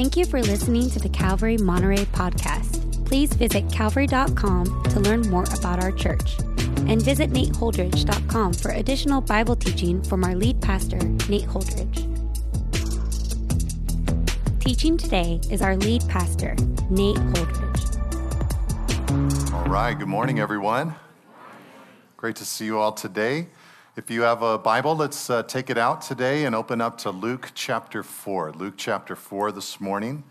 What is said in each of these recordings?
Thank you for listening to the Calvary Monterey podcast. Please visit calvary.com to learn more about our church. And visit nateholdridge.com for additional Bible teaching from our lead pastor, Nate Holdridge. Teaching today is our lead pastor, Nate Holdridge. All right, good morning, everyone. Great to see you all today. If you have a Bible, let's uh, take it out today and open up to Luke chapter 4. Luke chapter 4 this morning.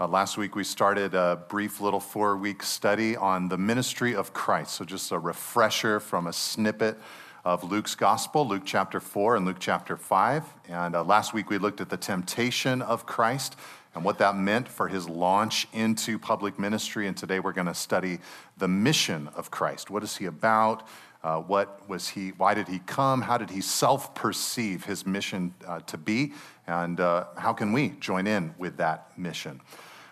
Uh, last week we started a brief little four week study on the ministry of Christ. So, just a refresher from a snippet of Luke's gospel, Luke chapter 4 and Luke chapter 5. And uh, last week we looked at the temptation of Christ and what that meant for his launch into public ministry. And today we're going to study the mission of Christ. What is he about? Uh, what was he, why did he come? How did he self perceive his mission uh, to be? And uh, how can we join in with that mission?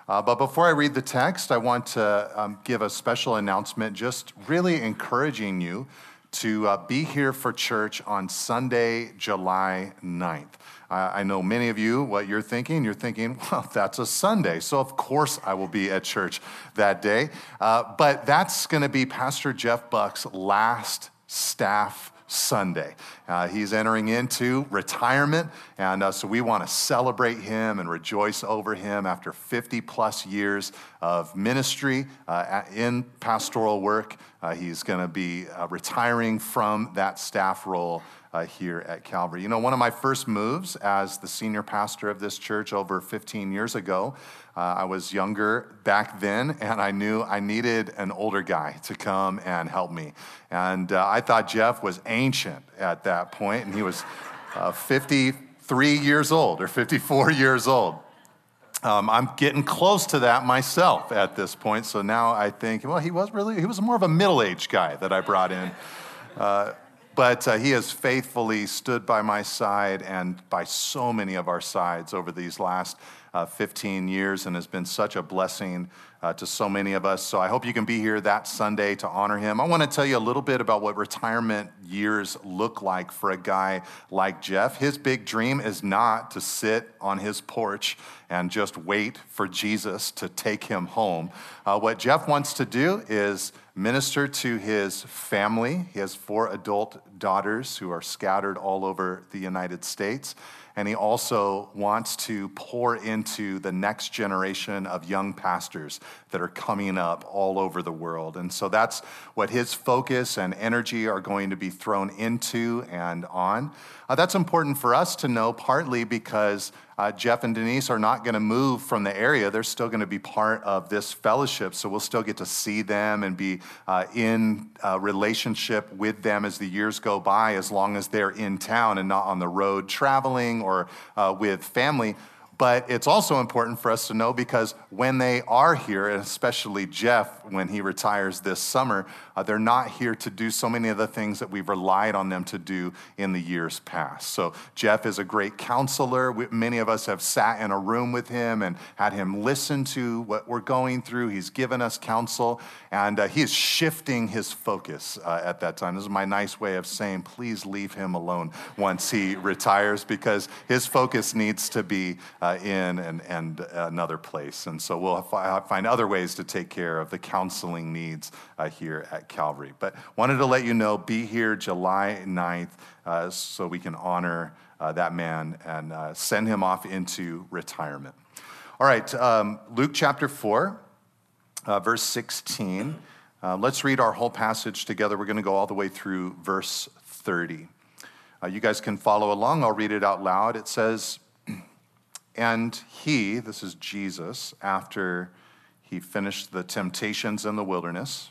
Uh, but before I read the text, I want to um, give a special announcement, just really encouraging you to uh, be here for church on Sunday, July 9th. I know many of you, what you're thinking, you're thinking, well, that's a Sunday. So, of course, I will be at church that day. Uh, but that's going to be Pastor Jeff Buck's last staff Sunday. Uh, he's entering into retirement, and uh, so we want to celebrate him and rejoice over him after 50 plus years of ministry uh, in pastoral work. Uh, he's going to be uh, retiring from that staff role uh, here at Calvary. You know, one of my first moves as the senior pastor of this church over 15 years ago, uh, I was younger back then, and I knew I needed an older guy to come and help me. And I thought Jeff was ancient at that point, and he was uh, 53 years old or 54 years old. Um, I'm getting close to that myself at this point. So now I think, well, he was really, he was more of a middle aged guy that I brought in. Uh, but uh, he has faithfully stood by my side and by so many of our sides over these last uh, 15 years and has been such a blessing uh, to so many of us. So I hope you can be here that Sunday to honor him. I want to tell you a little bit about what retirement years look like for a guy like Jeff. His big dream is not to sit on his porch and just wait for Jesus to take him home. Uh, what Jeff wants to do is minister to his family. He has four adult daughters who are scattered all over the United States. And he also wants to pour into the next generation of young pastors that are coming up all over the world. And so that's what his focus and energy are going to be thrown into and on. Uh, that's important for us to know, partly because uh, Jeff and Denise are not going to move from the area. They're still going to be part of this fellowship. So we'll still get to see them and be uh, in uh, relationship with them as the years go by, as long as they're in town and not on the road traveling or uh, with family. But it's also important for us to know because when they are here, and especially Jeff when he retires this summer, uh, they're not here to do so many of the things that we've relied on them to do in the years past. So Jeff is a great counselor. We, many of us have sat in a room with him and had him listen to what we're going through. He's given us counsel, and uh, he is shifting his focus uh, at that time. This is my nice way of saying, please leave him alone once he retires because his focus needs to be uh, in and, and another place. And so we'll find other ways to take care of the counseling needs uh, here at Calvary. But wanted to let you know be here July 9th uh, so we can honor uh, that man and uh, send him off into retirement. All right, um, Luke chapter 4, uh, verse 16. let's read our whole passage together. We're going to go all the way through verse 30. you guys can follow along. I'll read it out loud. It says, and he, this is Jesus, after he finished the temptations in the wilderness,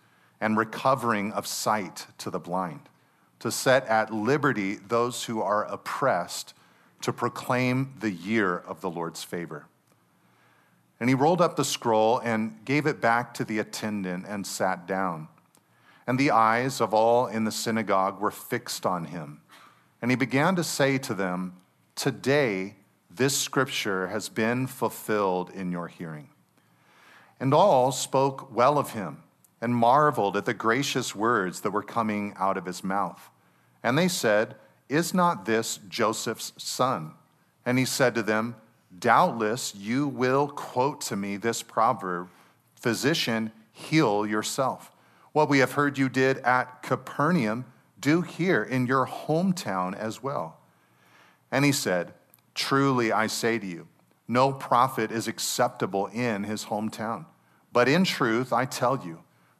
and recovering of sight to the blind, to set at liberty those who are oppressed, to proclaim the year of the Lord's favor. And he rolled up the scroll and gave it back to the attendant and sat down. And the eyes of all in the synagogue were fixed on him. And he began to say to them, Today this scripture has been fulfilled in your hearing. And all spoke well of him and marveled at the gracious words that were coming out of his mouth. And they said, Is not this Joseph's son? And he said to them, Doubtless you will quote to me this proverb Physician, heal yourself. What we have heard you did at Capernaum, do here in your hometown as well. And he said, Truly I say to you, no prophet is acceptable in his hometown. But in truth, I tell you,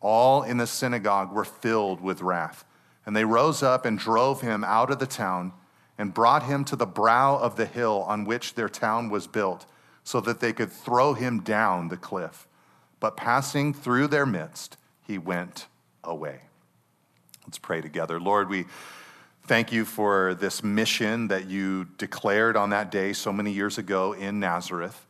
all in the synagogue were filled with wrath, and they rose up and drove him out of the town and brought him to the brow of the hill on which their town was built, so that they could throw him down the cliff. But passing through their midst, he went away. Let's pray together. Lord, we thank you for this mission that you declared on that day so many years ago in Nazareth.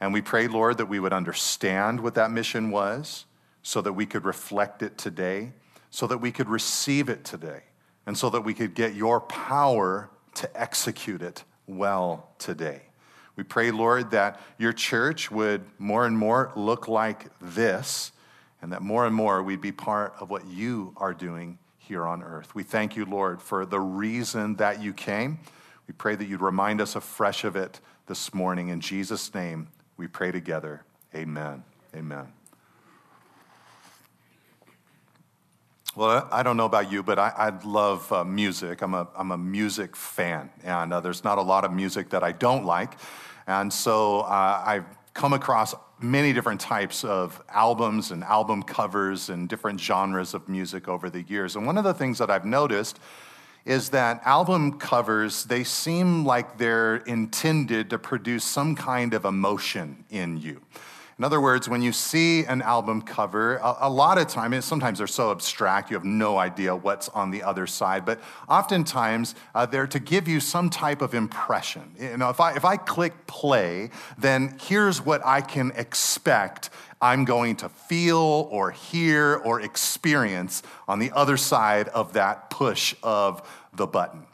And we pray, Lord, that we would understand what that mission was so that we could reflect it today, so that we could receive it today, and so that we could get your power to execute it well today. We pray, Lord, that your church would more and more look like this, and that more and more we'd be part of what you are doing here on earth. We thank you, Lord, for the reason that you came. We pray that you'd remind us afresh of it this morning. In Jesus' name, we pray together. Amen. Amen. Well, I don't know about you, but I, I love uh, music. I'm a, I'm a music fan, and uh, there's not a lot of music that I don't like. And so uh, I've come across many different types of albums and album covers and different genres of music over the years. And one of the things that I've noticed is that album covers, they seem like they're intended to produce some kind of emotion in you. In other words, when you see an album cover, a, a lot of times, sometimes they're so abstract, you have no idea what's on the other side, but oftentimes uh, they're to give you some type of impression. You know, if I, if I click play, then here's what I can expect I'm going to feel or hear or experience on the other side of that push of the button.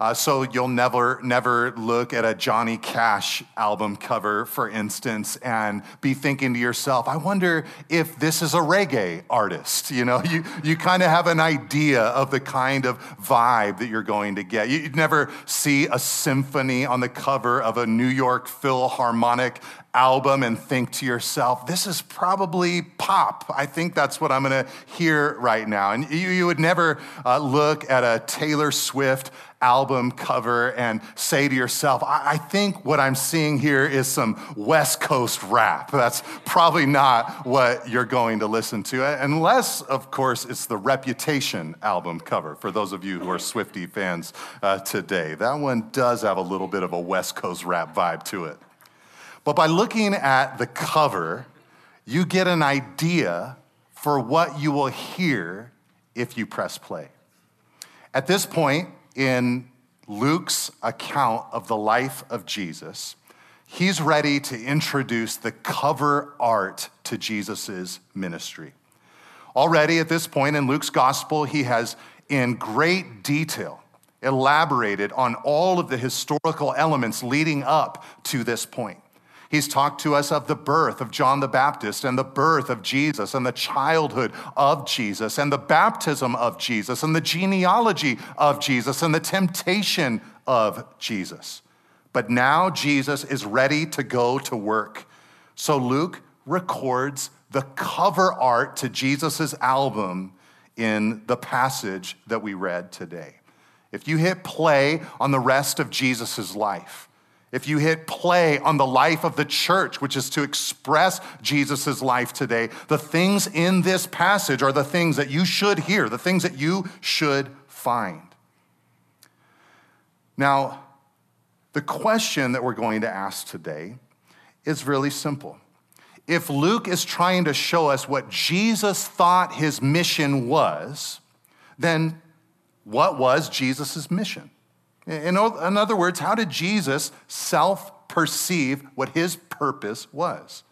Uh, so you'll never, never look at a Johnny Cash album cover, for instance, and be thinking to yourself, I wonder if this is a reggae artist. You know, you, you kind of have an idea of the kind of vibe that you're going to get. You'd never see a symphony on the cover of a New York Philharmonic album and think to yourself, this is probably pop. I think that's what I'm going to hear right now. And you, you would never uh, look at a Taylor Swift album cover and say to yourself, I-, I think what I'm seeing here is some West Coast rap. That's probably not what you're going to listen to, unless, of course, it's the Reputation album cover for those of you who are Swifty fans uh, today. That one does have a little bit of a West Coast rap vibe to it. But by looking at the cover, you get an idea for what you will hear if you press play. At this point in Luke's account of the life of Jesus, he's ready to introduce the cover art to Jesus' ministry. Already at this point in Luke's gospel, he has, in great detail, elaborated on all of the historical elements leading up to this point. He's talked to us of the birth of John the Baptist and the birth of Jesus and the childhood of Jesus and the baptism of Jesus and the genealogy of Jesus and the temptation of Jesus. But now Jesus is ready to go to work. So Luke records the cover art to Jesus' album in the passage that we read today. If you hit play on the rest of Jesus' life, if you hit play on the life of the church, which is to express Jesus' life today, the things in this passage are the things that you should hear, the things that you should find. Now, the question that we're going to ask today is really simple. If Luke is trying to show us what Jesus thought his mission was, then what was Jesus' mission? In, other words, how did Jesus self perceive what his purpose was?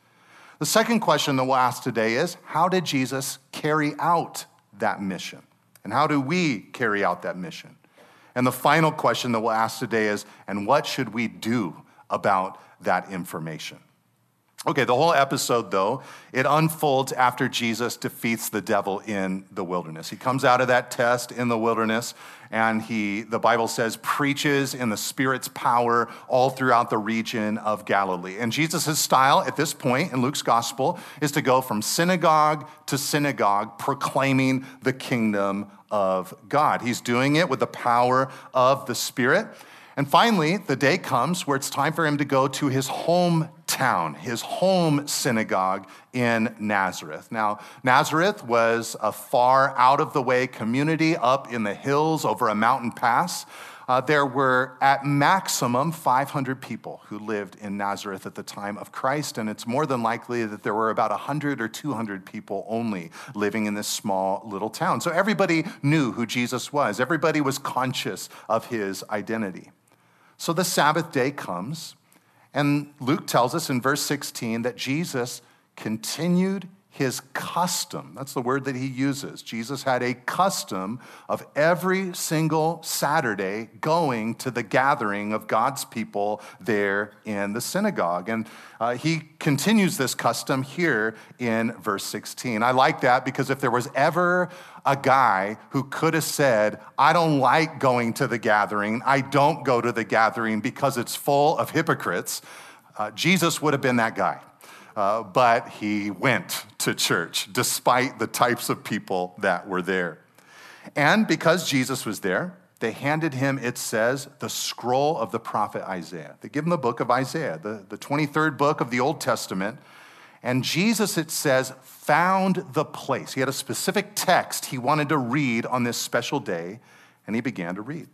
The second question that we'll ask today is how did Jesus carry out that mission? And how do we carry out that mission? And the final question that we'll ask today is and what should we do about that information? Okay, the whole episode, though, it unfolds after Jesus defeats the devil in the wilderness. He comes out of that test in the wilderness, and he, the Bible says, preaches in the Spirit's power all throughout the region of Galilee. And Jesus' style at this point in Luke's gospel is to go from synagogue to synagogue, proclaiming the kingdom of God. He's doing it with the power of the Spirit. And finally, the day comes where it's time for him to go to his hometown, his home synagogue in Nazareth. Now, Nazareth was a far out of the way community up in the hills over a mountain pass. Uh, there were at maximum 500 people who lived in Nazareth at the time of Christ, and it's more than likely that there were about 100 or 200 people only living in this small little town. So everybody knew who Jesus was, everybody was conscious of his identity. So the Sabbath day comes, and Luke tells us in verse 16 that Jesus continued his custom. That's the word that he uses. Jesus had a custom of every single Saturday going to the gathering of God's people there in the synagogue. And uh, he continues this custom here in verse 16. I like that because if there was ever a guy who could have said, I don't like going to the gathering, I don't go to the gathering because it's full of hypocrites, uh, Jesus would have been that guy. Uh, but he went to church despite the types of people that were there. And because Jesus was there, they handed him, it says, the scroll of the prophet Isaiah. They give him the book of Isaiah, the, the 23rd book of the Old Testament. And Jesus, it says, found the place. He had a specific text he wanted to read on this special day, and he began to read.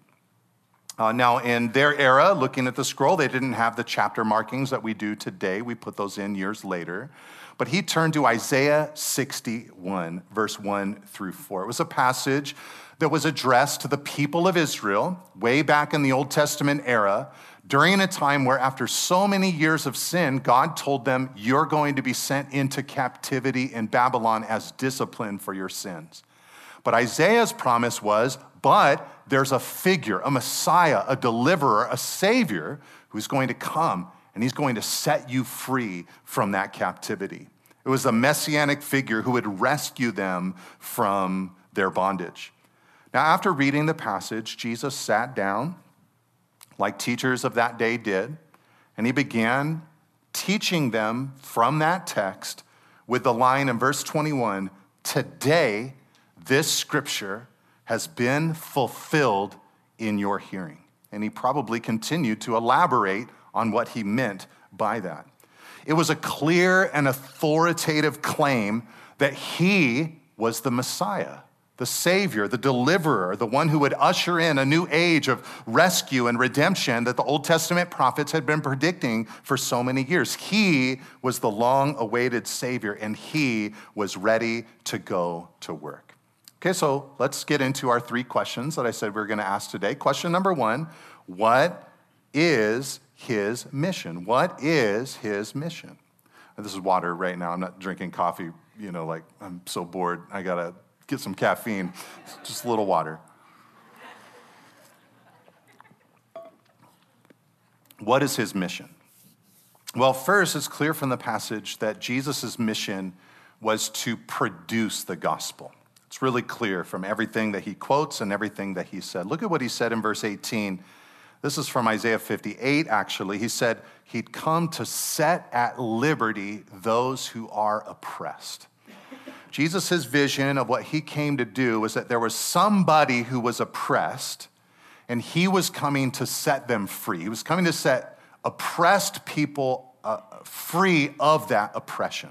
Uh, now, in their era, looking at the scroll, they didn't have the chapter markings that we do today. We put those in years later. But he turned to Isaiah 61, verse 1 through 4. It was a passage that was addressed to the people of Israel way back in the Old Testament era during a time where, after so many years of sin, God told them, You're going to be sent into captivity in Babylon as discipline for your sins. But Isaiah's promise was, But there's a figure, a Messiah, a deliverer, a Savior who's going to come and he's going to set you free from that captivity. It was a messianic figure who would rescue them from their bondage. Now, after reading the passage, Jesus sat down, like teachers of that day did, and he began teaching them from that text with the line in verse 21 Today, this scripture has been fulfilled in your hearing. And he probably continued to elaborate on what he meant by that. It was a clear and authoritative claim that he was the Messiah, the Savior, the deliverer, the one who would usher in a new age of rescue and redemption that the Old Testament prophets had been predicting for so many years. He was the long awaited Savior, and he was ready to go to work. Okay, so let's get into our three questions that I said we are going to ask today. Question number one What is his mission? What is his mission? this is water right now. I'm not drinking coffee, you know, like I'm so bored. I got to get some caffeine. Just a little water. What is his mission? Well, first, it's clear from the passage that Jesus' mission was to produce the gospel. It's really clear from everything that he quotes and everything that he said. Look at what he said in verse 18. This is from Isaiah 58, actually. He said, He'd come to set at liberty those who are oppressed. Jesus' vision of what he came to do was that there was somebody who was oppressed, and he was coming to set them free. He was coming to set oppressed people uh, free of that oppression.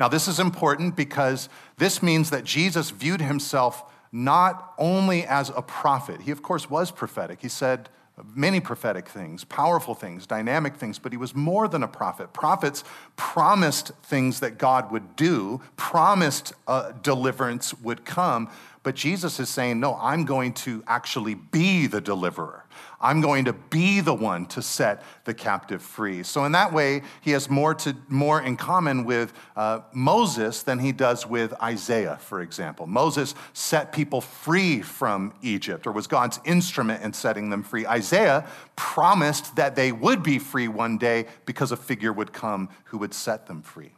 Now, this is important because this means that Jesus viewed himself not only as a prophet, he, of course, was prophetic. He said, many prophetic things, powerful things, dynamic things, but he was more than a prophet. Prophets promised things that God would do, promised uh, deliverance would come, but Jesus is saying, No, I'm going to actually be the deliverer. I'm going to be the one to set the captive free. So, in that way, he has more, to, more in common with uh, Moses than he does with Isaiah, for example. Moses set people free from Egypt, or was God's instrument in setting them free. Isaiah promised that they would be free one day because a figure would come who would set them free.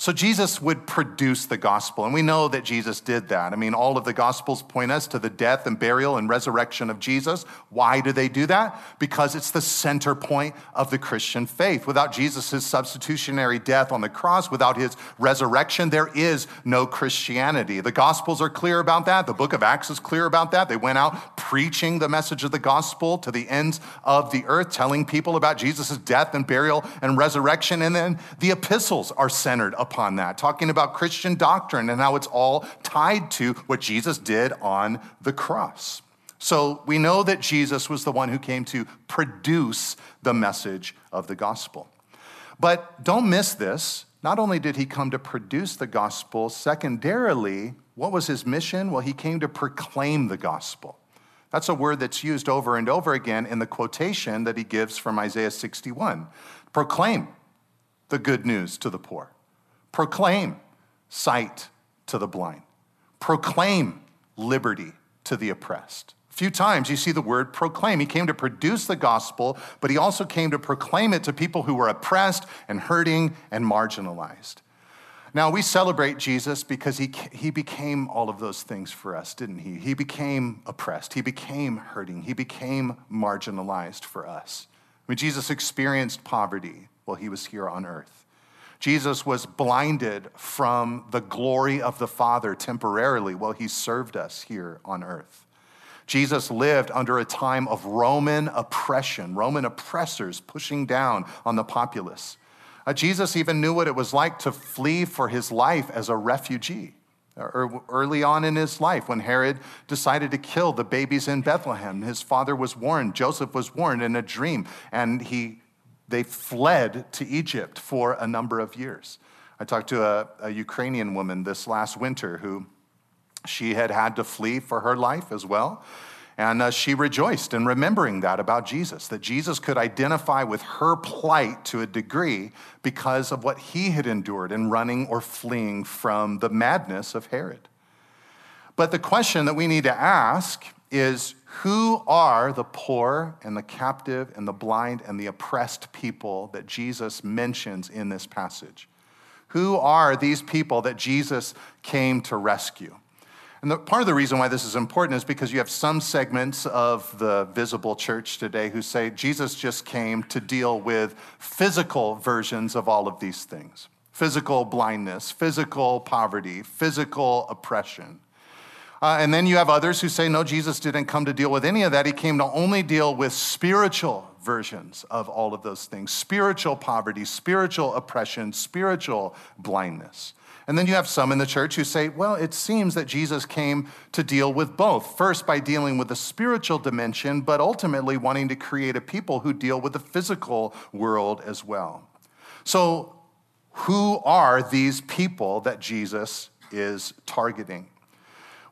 So Jesus would produce the gospel, and we know that Jesus did that. I mean, all of the gospels point us to the death and burial and resurrection of Jesus. Why do they do that? Because it's the center point of the Christian faith. Without Jesus' substitutionary death on the cross, without his resurrection, there is no Christianity. The gospels are clear about that. The book of Acts is clear about that. They went out preaching the message of the gospel to the ends of the earth, telling people about Jesus' death and burial and resurrection. And then the epistles are centered upon that, talking about Christian doctrine and how it's all tied to what Jesus did on the cross. So we know that Jesus was the one who came to produce the message of the gospel. But don't miss this. Not only did he come to produce the gospel, secondarily, what was his mission? Well, he came to proclaim the gospel. That's a word that's used over and over again in the quotation that he gives from Isaiah 61. Proclaim the good news to the poor. Proclaim sight to the blind. Proclaim liberty to the oppressed. A few times you see the word proclaim. He came to produce the gospel, but he also came to proclaim it to people who were oppressed and hurting and marginalized. Now, we celebrate Jesus because he, he became all of those things for us, didn't he? He became oppressed, he became hurting, he became marginalized for us. Mean, Jesus experienced poverty while he was here on earth. Jesus was blinded from the glory of the Father temporarily while he served us here on earth. Jesus lived under a time of Roman oppression, Roman oppressors pushing down on the populace. Uh, Jesus even knew what it was like to flee for his life as a refugee. Uh, early on in his life, when Herod decided to kill the babies in Bethlehem, his father was warned, Joseph was warned in a dream, and he they fled to Egypt for a number of years. I talked to a, a, Ukrainian woman this last winter who she had had to flee for her life as well. And uh, she rejoiced in remembering that about Jesus, that Jesus could identify with her plight to a degree because of what he had endured in running or fleeing from the madness of Herod. But the question that we need to ask is who are the poor and the captive and the blind and the oppressed people that Jesus mentions in this passage? Who are these people that Jesus came to rescue? And the, part of the reason why this is important is because you have some segments of the visible church today who say Jesus just came to deal with physical versions of all of these things physical blindness, physical poverty, physical oppression. Uh, and then you have others who say, no, Jesus didn't come to deal with any of that. He came to only deal with spiritual versions of all of those things spiritual poverty, spiritual oppression, spiritual blindness. And then you have some in the church who say, well, it seems that Jesus came to deal with both. First, by dealing with the spiritual dimension, but ultimately wanting to create a people who deal with the physical world as well. So, who are these people that Jesus is targeting?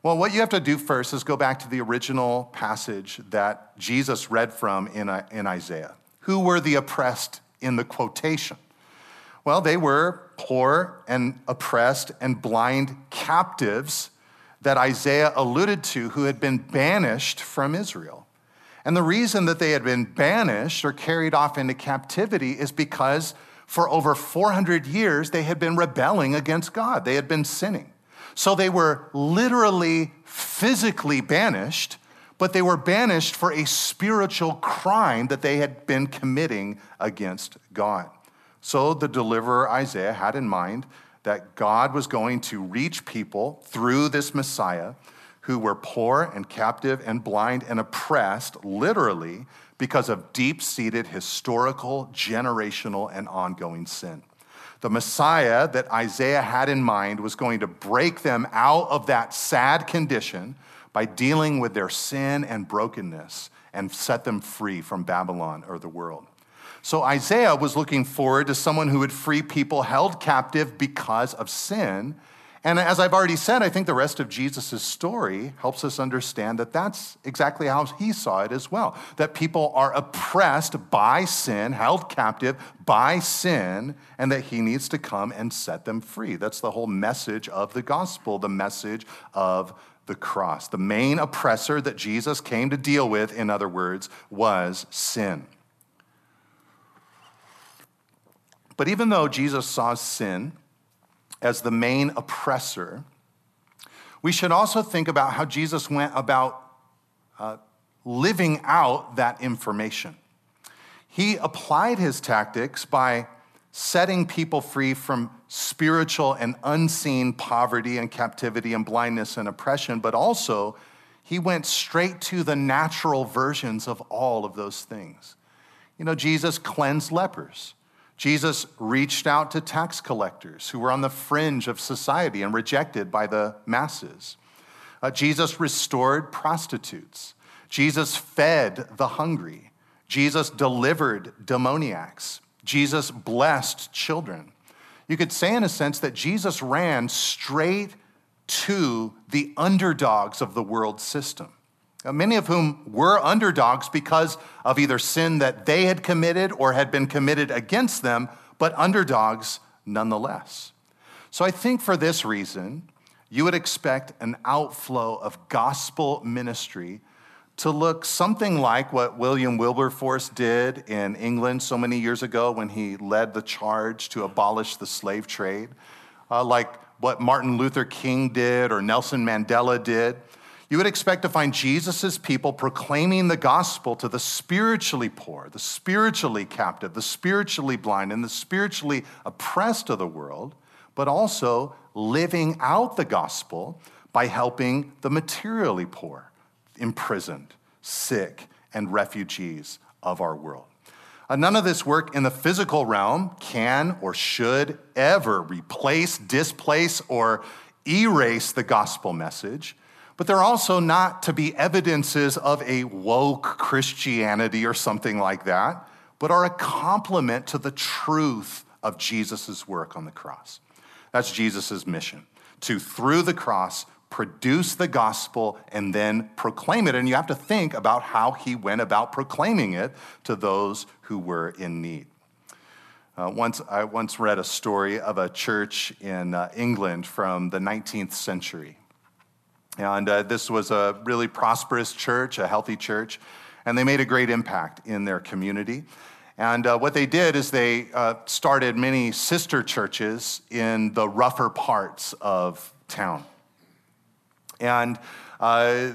Well, what you have to do first is go back to the original passage that Jesus read from in, uh, in Isaiah. Who were the oppressed in the quotation? Well, they were poor and oppressed and blind captives that Isaiah alluded to who had been banished from Israel. And the reason that they had been banished or carried off into captivity is because for over 400 years they had been rebelling against God, they had been sinning. So they were literally physically banished, but they were banished for a spiritual crime that they had been committing against God. So the deliverer Isaiah had in mind that God was going to reach people through this Messiah who were poor and captive and blind and oppressed, literally, because of deep seated historical, generational, and ongoing sin. The Messiah that Isaiah had in mind was going to break them out of that sad condition by dealing with their sin and brokenness and set them free from Babylon or the world. So Isaiah was looking forward to someone who would free people held captive because of sin. And as I've already said, I think the rest of Jesus' story helps us understand that that's exactly how he saw it as well. That people are oppressed by sin, held captive by sin, and that he needs to come and set them free. That's the whole message of the gospel, the message of the cross. The main oppressor that Jesus came to deal with, in other words, was sin. But even though Jesus saw sin as the main oppressor, we should also think about how Jesus went about uh, living out that information. He applied his tactics by setting people free from spiritual and unseen poverty and captivity and blindness and oppression, but also he went straight to the natural versions of all of those things. You know, Jesus cleansed lepers. Jesus reached out to tax collectors who were on the fringe of society and rejected by the masses. Uh, Jesus restored prostitutes. Jesus fed the hungry. Jesus delivered demoniacs. Jesus blessed children. You could say, in a sense, that Jesus ran straight to the underdogs of the world system. Many of whom were underdogs because of either sin that they had committed or had been committed against them, but underdogs nonetheless. So I think for this reason, you would expect an outflow of gospel ministry to look something like what William Wilberforce did in England so many years ago when he led the charge to abolish the slave trade, uh, like what Martin Luther King did or Nelson Mandela did you would expect to find Jesus' people proclaiming the gospel to the spiritually poor, the spiritually captive, the spiritually blind, and the spiritually oppressed of the world, but also living out the gospel by helping the materially poor, imprisoned, sick, and refugees of our world. Uh, none of this work in the physical realm can or should ever replace, displace, or erase the gospel message but they're also not to be evidences of a woke Christianity or something like that, but are a complement to the truth of Jesus' work on the cross. That's Jesus' mission to, through the cross, produce the gospel and then proclaim it. And you have to think about how he went about proclaiming it to those who were in need. Uh, once, I once read a story of a church in uh, England from the 19th century. And uh, this was a really prosperous church, a healthy church, and they made a great impact in their community. And uh, what they did is they uh, started many sister churches in the rougher parts of town. And uh,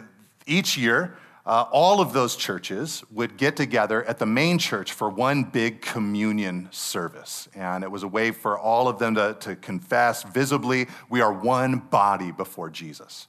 each year, uh, all of those churches would get together at the main church for one big communion service. And it was a way for all of them to, to confess visibly we are one body before Jesus.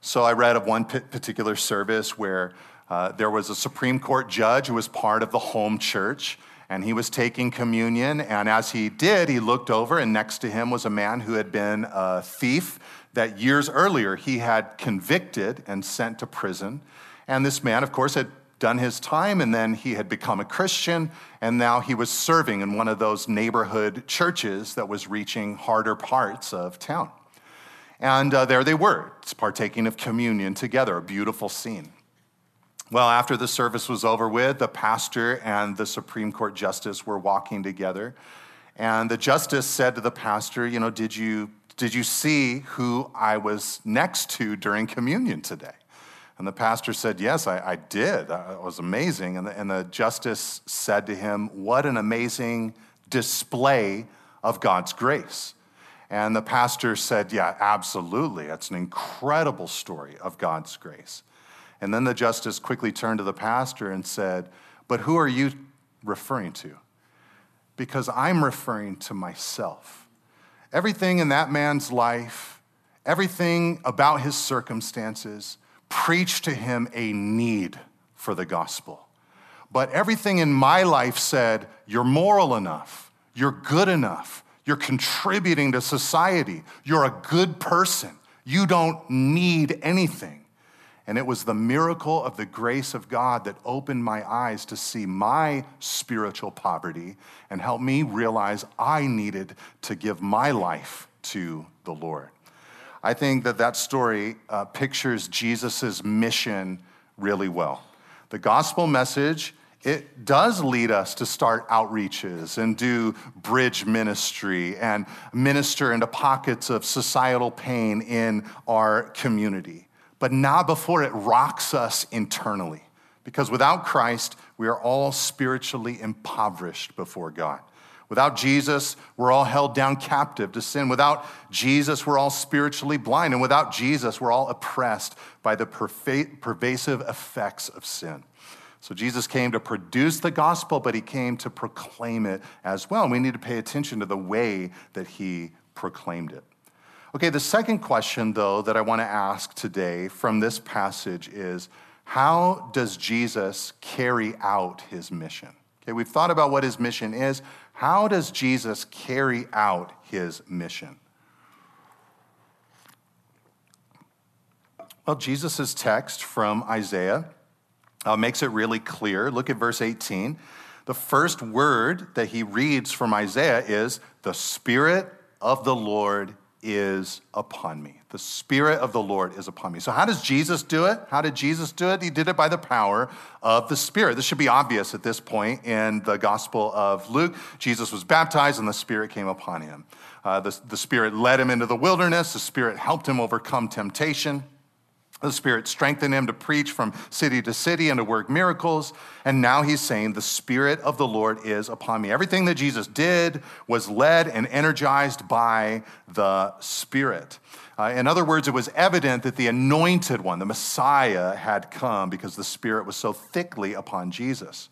So I read of one particular service where uh, there was a Supreme Court judge who was part of the home church, and he was taking communion. And as he did, he looked over, and next to him was a man who had been a thief that years earlier he had convicted and sent to prison. And this man, of course, had done his time, and then he had become a Christian, and now he was serving in one of those neighborhood churches that was reaching harder parts of town. And uh, there they were, partaking of communion together, a beautiful scene. Well, after the service was over with, the pastor and the Supreme Court justice were walking together. And the justice said to the pastor, You know, did you, did you see who I was next to during communion today? And the pastor said, Yes, I, I did. It was amazing. And the, and the justice said to him, What an amazing display of God's grace. And the pastor said, Yeah, absolutely. It's an incredible story of God's grace. And then the justice quickly turned to the pastor and said, But who are you referring to? Because I'm referring to myself. Everything in that man's life, everything about his circumstances preached to him a need for the gospel. But everything in my life said, You're moral enough, you're good enough, you're contributing to society, you're a good person, you don't need anything. And it was the miracle of the grace of God that opened my eyes to see my spiritual poverty and helped me realize I needed to give my life to the Lord. I think that that story uh, pictures Jesus' mission really well. The gospel message, it does lead us to start outreaches and do bridge ministry and minister into pockets of societal pain in our community but not before it rocks us internally. Because without Christ, we are all spiritually impoverished before God. Without Jesus, we're all held down captive to sin. Without Jesus, we're all spiritually blind. And without Jesus, we're all oppressed by the pervasive effects of sin. So Jesus came to produce the gospel, but he came to proclaim it as well. And we need to pay attention to the way that he proclaimed it. Okay, the second question, though, that I want to ask today from this passage is how does Jesus carry out his mission? Okay, we've thought about what his mission is. How does Jesus carry out his mission? Well, Jesus' text from Isaiah uh, makes it really clear. Look at verse 18. The first word that he reads from Isaiah is, The Spirit of the Lord is upon me. The Spirit of the Lord is upon me. So, how does Jesus do it? How did Jesus do it? He did it by the power of the Spirit. This should be obvious at this point in the Gospel of Luke. Jesus was baptized and the Spirit came upon him. Uh, the, the Spirit led him into the wilderness, the Spirit helped him overcome temptation. The Spirit strengthened him to preach from city to city and to work miracles. And now he's saying, The Spirit of the Lord is upon me. Everything that Jesus did was led and energized by the Spirit. Uh, in other words, it was evident that the anointed one, the Messiah, had come because the Spirit was so thickly upon Jesus.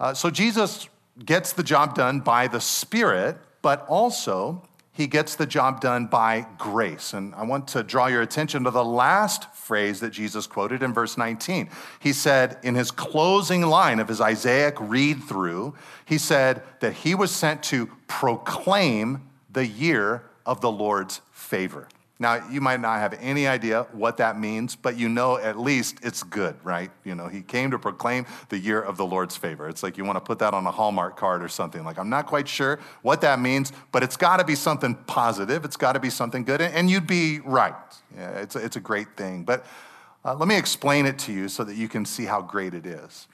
Uh, so Jesus gets the job done by the Spirit, but also he gets the job done by grace. And I want to draw your attention to the last phrase that Jesus quoted in verse 19. He said, in his closing line of his Isaiah read through, he said that he was sent to proclaim the year of the Lord's favor. Now, you might not have any idea what that means, but you know at least it's good, right? You know, he came to proclaim the year of the Lord's favor. It's like you want to put that on a Hallmark card or something. Like, I'm not quite sure what that means, but it's got to be something positive. It's got to be something good. And you'd be right. Yeah, it's, a, it's a great thing. But uh, let me explain it to you so that you can see how great it is.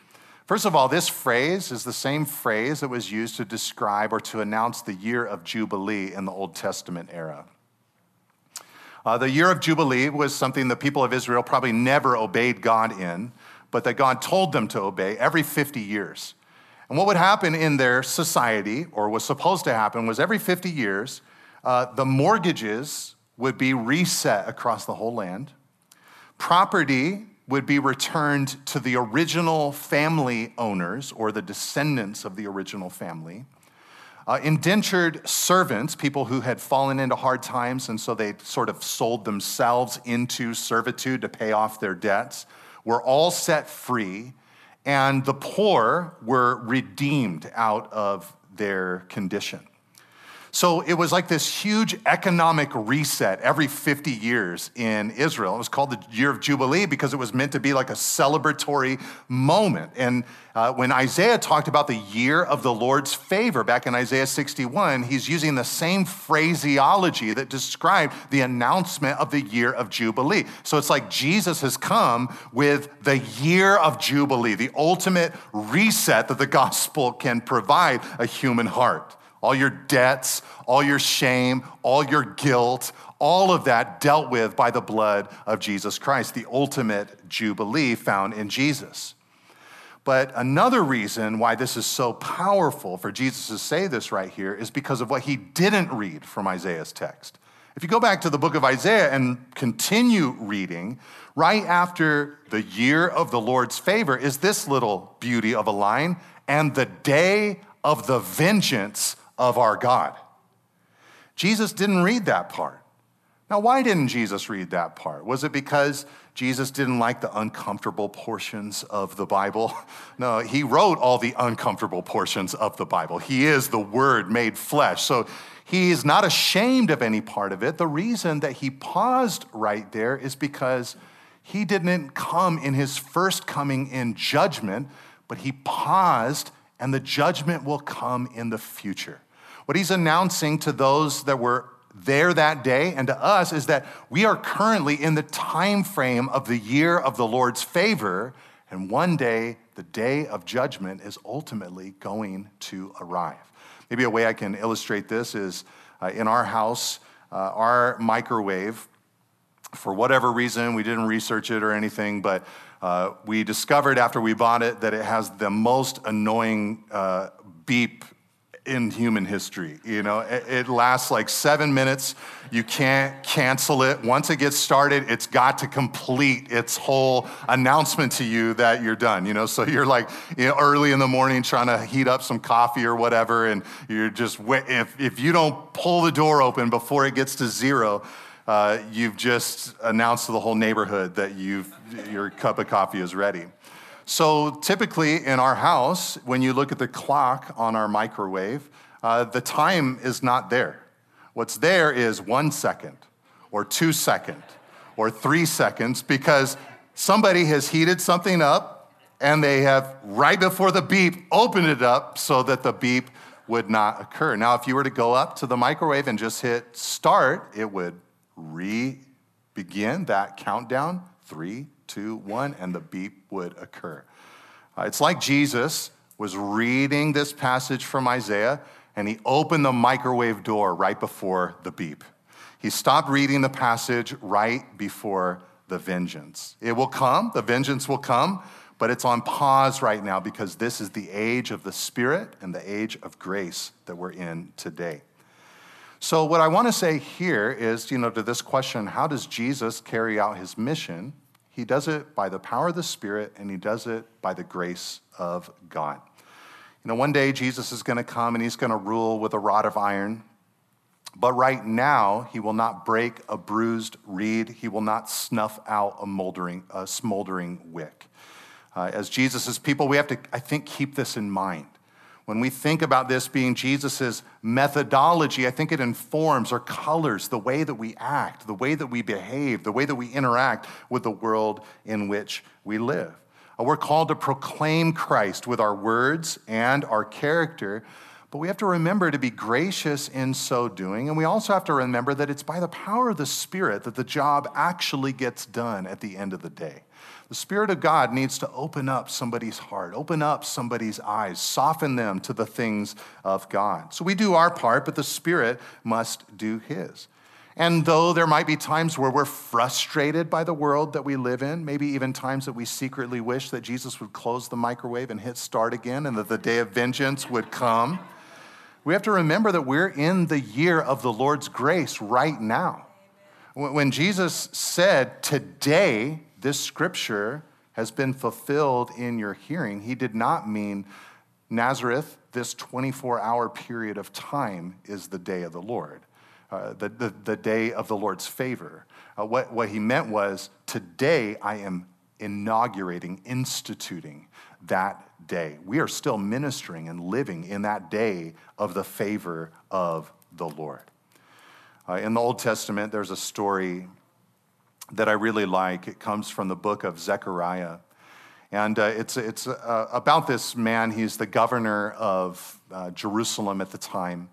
First of all, this phrase is the same phrase that was used to describe or to announce the year of Jubilee in the Old Testament era. Uh, the year of Jubilee was something the people of Israel probably never obeyed God in, but that God told them to obey every 50 years. And what would happen in their society, or was supposed to happen, was every 50 years, uh, the mortgages would be reset across the whole land. Property would be returned to the original family owners or the descendants of the original family. Uh, indentured servants, people who had fallen into hard times and so they sort of sold themselves into servitude to pay off their debts, were all set free, and the poor were redeemed out of their condition. So it was like this huge economic reset every 50 years in Israel. It was called the Year of Jubilee because it was meant to be like a celebratory moment. And uh, when Isaiah talked about the year of the Lord's favor back in Isaiah 61, he's using the same phraseology that described the announcement of the year of Jubilee. So it's like Jesus has come with the year of Jubilee, the ultimate reset that the gospel can provide a human heart all your debts, all your shame, all your guilt, all of that dealt with by the blood of Jesus Christ, the ultimate jubilee found in Jesus. But another reason why this is so powerful for Jesus to say this right here is because of what he didn't read from Isaiah's text. If you go back to the book of Isaiah and continue reading, right after the year of the Lord's favor is this little beauty of a line, and the day of the vengeance of our God. Jesus didn't read that part. Now, why didn't Jesus read that part? Was it because Jesus didn't like the uncomfortable portions of the Bible? No, he wrote all the uncomfortable portions of the Bible. He is the Word made flesh. So he is not ashamed of any part of it. The reason that he paused right there is because he didn't come in his first coming in judgment, but he paused, and the judgment will come in the future. What he's announcing to those that were there that day and to us is that we are currently in the time frame of the year of the Lord's favor, and one day the day of judgment is ultimately going to arrive. Maybe a way I can illustrate this is uh, in our house, uh, our microwave, for whatever reason, we didn't research it or anything, but uh, we discovered after we bought it that it has the most annoying uh, beep in human history. You know, it, it, lasts like seven minutes. You can't cancel it. Once it gets started, it's got to complete its whole announcement to you that you're done. You know, so you're like you know, early in the morning trying to heat up some coffee or whatever, and you're just if if you don't pull the door open before it gets to zero. Uh, you've just announced to the whole neighborhood that you've, your cup of coffee is ready. So typically in our house, when you look at the clock on our microwave, uh, the time is not there. What's there is one second, or two second, or three seconds, because somebody has heated something up and they have, right before the beep, opened it up so that the beep would not occur. Now, if you were to go up to the microwave and just hit start, it would re begin that countdown three, two, one, and the beep would occur. Uh, it's like Jesus was reading this passage from Isaiah and he opened the microwave door right before the beep. He stopped reading the passage right before the vengeance. It will come, the vengeance will come, but it's on pause right now because this is the age of the Spirit and the age of grace that we're in today. So, what I want to say here is, you know, to this question, how does Jesus carry out his mission? He does it by the power of the Spirit, and he does it by the grace of God. You know, one day Jesus is going to come and he's going to rule with a rod of iron. But right now, he will not break a bruised reed. He will not snuff out a, moldering, a smoldering wick. Uh, as Jesus' people, we have to, I think, keep this in mind. When we think about this being Jesus' methodology, I think it informs or colors the way that we act, the way that we behave, the way that we interact with the world in which we live. Uh, we're called to proclaim Christ with our words and our character, but we have to remember to be gracious in so doing. And we also have to remember that it's by the power of the Spirit that the job actually gets done at the end of the day. The Spirit of God needs to open up somebody's heart, open up somebody's eyes, soften them to the things of God. So we do our part, but the Spirit must do His. And though there might be times where we're frustrated by the world that we live in, maybe even times that we secretly wish that Jesus would close the microwave and hit start again and that the day of vengeance would come, we have to remember that we're in the year of the Lord's grace right now. When Jesus said, Today this scripture has been fulfilled in your hearing, he did not mean Nazareth, this 24 hour period of time is the day of the Lord, uh, the, the, the, day of the Lord's favor. Uh, what, what he meant was, today I am inaugurating, instituting that day. We are still ministering and living in that day of the favor of the Lord. Uh, in the Old Testament, there's a story that I really like. It comes from the book of Zechariah. And uh, it's, it's uh, about this man. He's the governor of uh, Jerusalem at the time.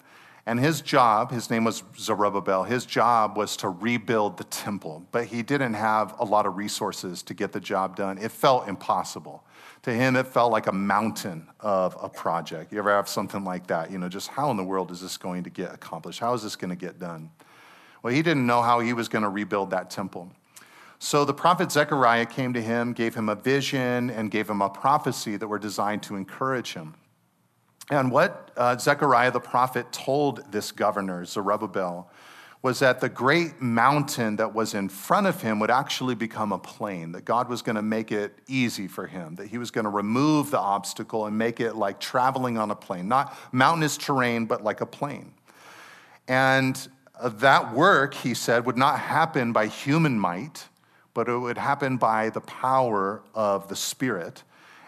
And his job, his name was Zerubbabel, his job was to rebuild the temple, but he didn't have a lot of resources to get the job done. It felt impossible. To him, it felt like a mountain of a project. You ever have something like that? You know, just how in the world is this going to get accomplished? How is this going to get done? Well, he didn't know how he was going to rebuild that temple. So the prophet Zechariah came to him, gave him a vision, and gave him a prophecy that were designed to encourage him. And what uh, Zechariah the prophet told this governor, Zerubbabel, was that the great mountain that was in front of him would actually become a plain, that God was going to make it easy for him, that he was going to remove the obstacle and make it like traveling on a plain, not mountainous terrain, but like a plain. And Uh, that work, he said, would not happen by human might, but it would happen by the power of the Spirit.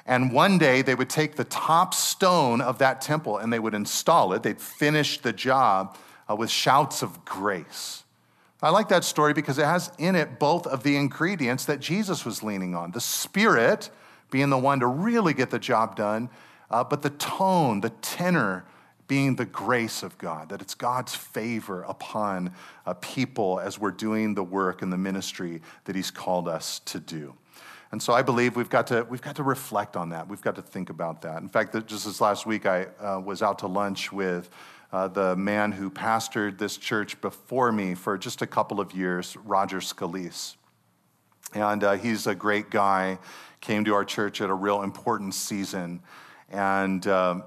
And one day they would take the top stone of that temple and they would install it. They'd finish the job uh, with shouts of grace. I like that story because it has in it both of the ingredients that Jesus was leaning on the Spirit being the one to really get the job done, uh, but the tone, the tenor, being the grace of God, that it's God's favor upon uh, people as we're doing the work and the ministry that He's called us to do. And so I believe we've got to, we've got to reflect on that. We've got to think about that. In fact, just this last week, I uh, was out to lunch with uh, the man who pastored this church before me for just a couple of years, Roger Scalise. And uh, he's a great guy, came to our church at a real important season. And um,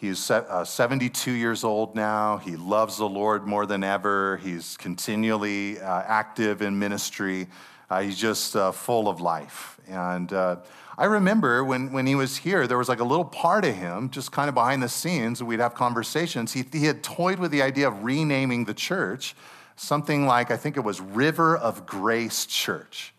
He's uh, 72 years old now. He loves the Lord more than ever. He's continually uh, active in ministry. Uh, he's just uh, full of life. And uh, I remember when, when he was here, there was like a little part of him, just kind of behind the scenes, we'd have conversations. He, he had toyed with the idea of renaming the church something like, I think it was River of Grace Church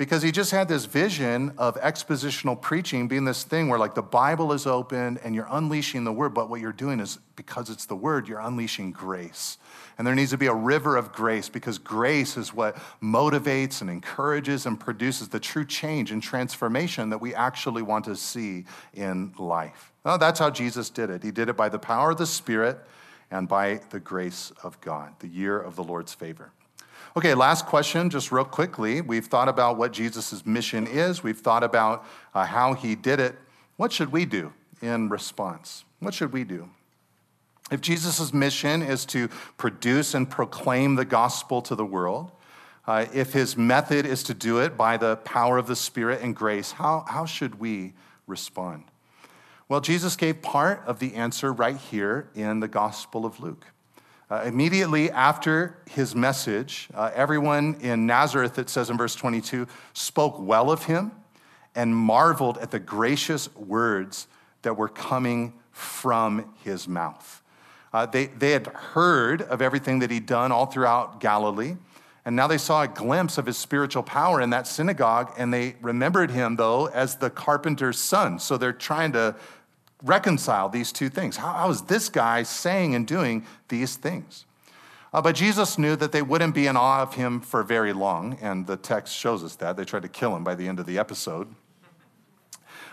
because he just had this vision of expositional preaching being this thing where like the bible is open and you're unleashing the word but what you're doing is because it's the word you're unleashing grace. And there needs to be a river of grace because grace is what motivates and encourages and produces the true change and transformation that we actually want to see in life. Well, that's how jesus did it. He did it by the power of the spirit and by the grace of god the year of the lord's favor Okay, last question, just real quickly. We've thought about what Jesus' mission is, we've thought about uh, how he did it. What should we do in response? What should we do? If Jesus' mission is to produce and proclaim the gospel to the world, uh, if his method is to do it by the power of the Spirit and grace, how, how should we respond? Well, Jesus gave part of the answer right here in the Gospel of Luke. Uh, immediately after his message, uh, everyone in Nazareth, it says in verse 22, spoke well of him and marveled at the gracious words that were coming from his mouth. Uh, they, they had heard of everything that he'd done all throughout Galilee, and now they saw a glimpse of his spiritual power in that synagogue, and they remembered him, though, as the carpenter's son. So they're trying to reconcile these two things. How, how is this guy saying and doing these things? Uh, but Jesus knew that they wouldn't be in awe of him for very long, and the text shows us that. They tried to kill him by the end of the episode.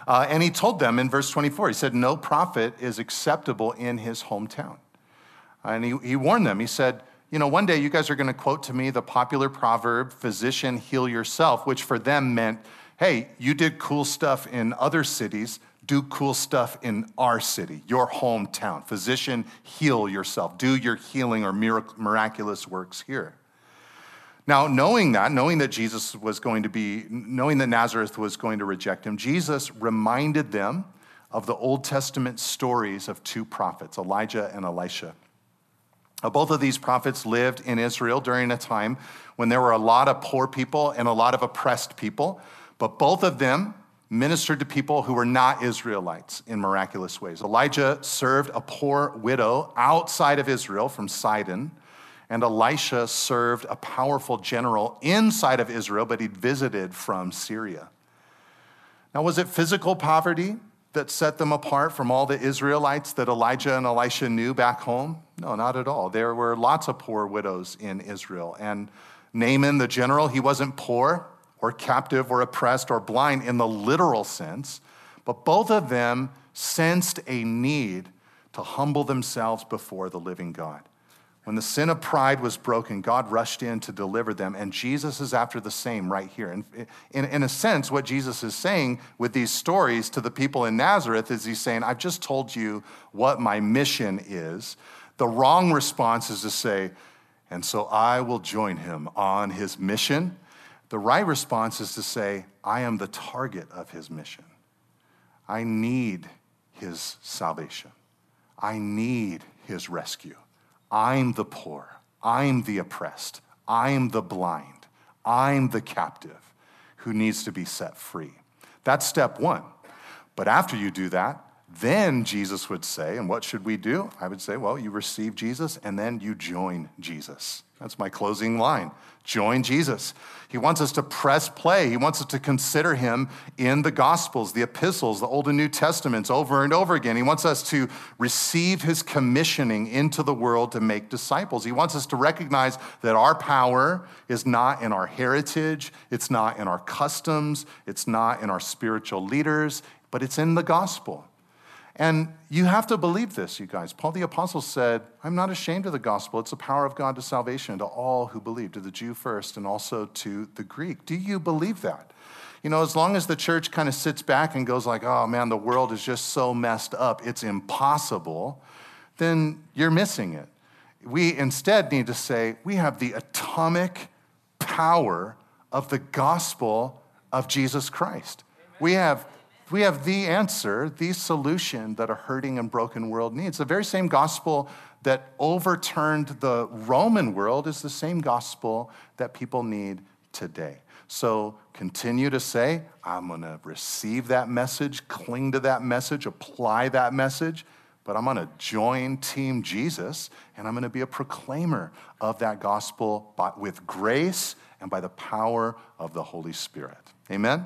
Uh, and he told them in verse 24, he said, No prophet is acceptable in his hometown. And he, he warned them, he said, You know, one day you guys are going to quote to me the popular proverb, physician, heal yourself, which for them meant, Hey, you did cool stuff in other cities do cool stuff in our city, your hometown. Physician, heal yourself. Do your healing or miraculous works here. Now, knowing that, knowing that Jesus was going to be, knowing that Nazareth was going to reject him, Jesus reminded them of the Old Testament stories of two prophets, Elijah and Elisha. Both of these prophets lived in Israel during a time when there were a lot of poor people and a lot of oppressed people, but both of them ministered to people who were not Israelites in miraculous ways. Elijah served a poor widow outside of Israel from Sidon, and Elisha served a powerful general inside of Israel, but he'd visited from Syria. Now, was it physical poverty that set them apart from all the Israelites that Elijah and Elisha knew back home? No, not at all. There were lots of poor widows in Israel. And Naaman, the general, he wasn't poor or captive or oppressed or blind in the literal sense, but both of them sensed a need to humble themselves before the living God. When the sin of pride was broken, God rushed in to deliver them, and Jesus is after the same right here. And in, in a sense, what Jesus is saying with these stories to the people in Nazareth is he's saying, I've just told you what my mission is. The wrong response is to say, and so I will join him on his mission the right response is to say, I am the target of his mission. I need his salvation. I need his rescue. I'm the poor. I'm the oppressed. I'm the blind. I'm the captive who needs to be set free. That's step one. But after you do that, Then Jesus would say, and what should we do? I would say, well, you receive Jesus and then you join Jesus. That's my closing line. Join Jesus. He wants us to press play. He wants us to consider him in the Gospels, the epistles, the Old and New Testaments over and over again. He wants us to receive his commissioning into the world to make disciples. He wants us to recognize that our power is not in our heritage, it's not in our customs, it's not in our spiritual leaders, but it's in the gospel. And you have to believe this, you guys. Paul the Apostle said, I'm not ashamed of the gospel. It's the power of God to salvation to all who believe, to the Jew first and also to the Greek. Do you believe that? You know, as long as the church kind of sits back and goes like, oh man, the world is just so messed up, it's impossible, then you're missing it. We instead need to say, we have the atomic power of the gospel of Jesus Christ. We have we have the answer, the solution that a hurting and broken world needs. The very same gospel that overturned the Roman world is the same gospel that people need today. So continue to say, I'm going to receive that message, cling to that message, apply that message, but I'm going to join Team Jesus and I'm going to be a proclaimer of that gospel with grace and by the power of the Holy Spirit. Amen.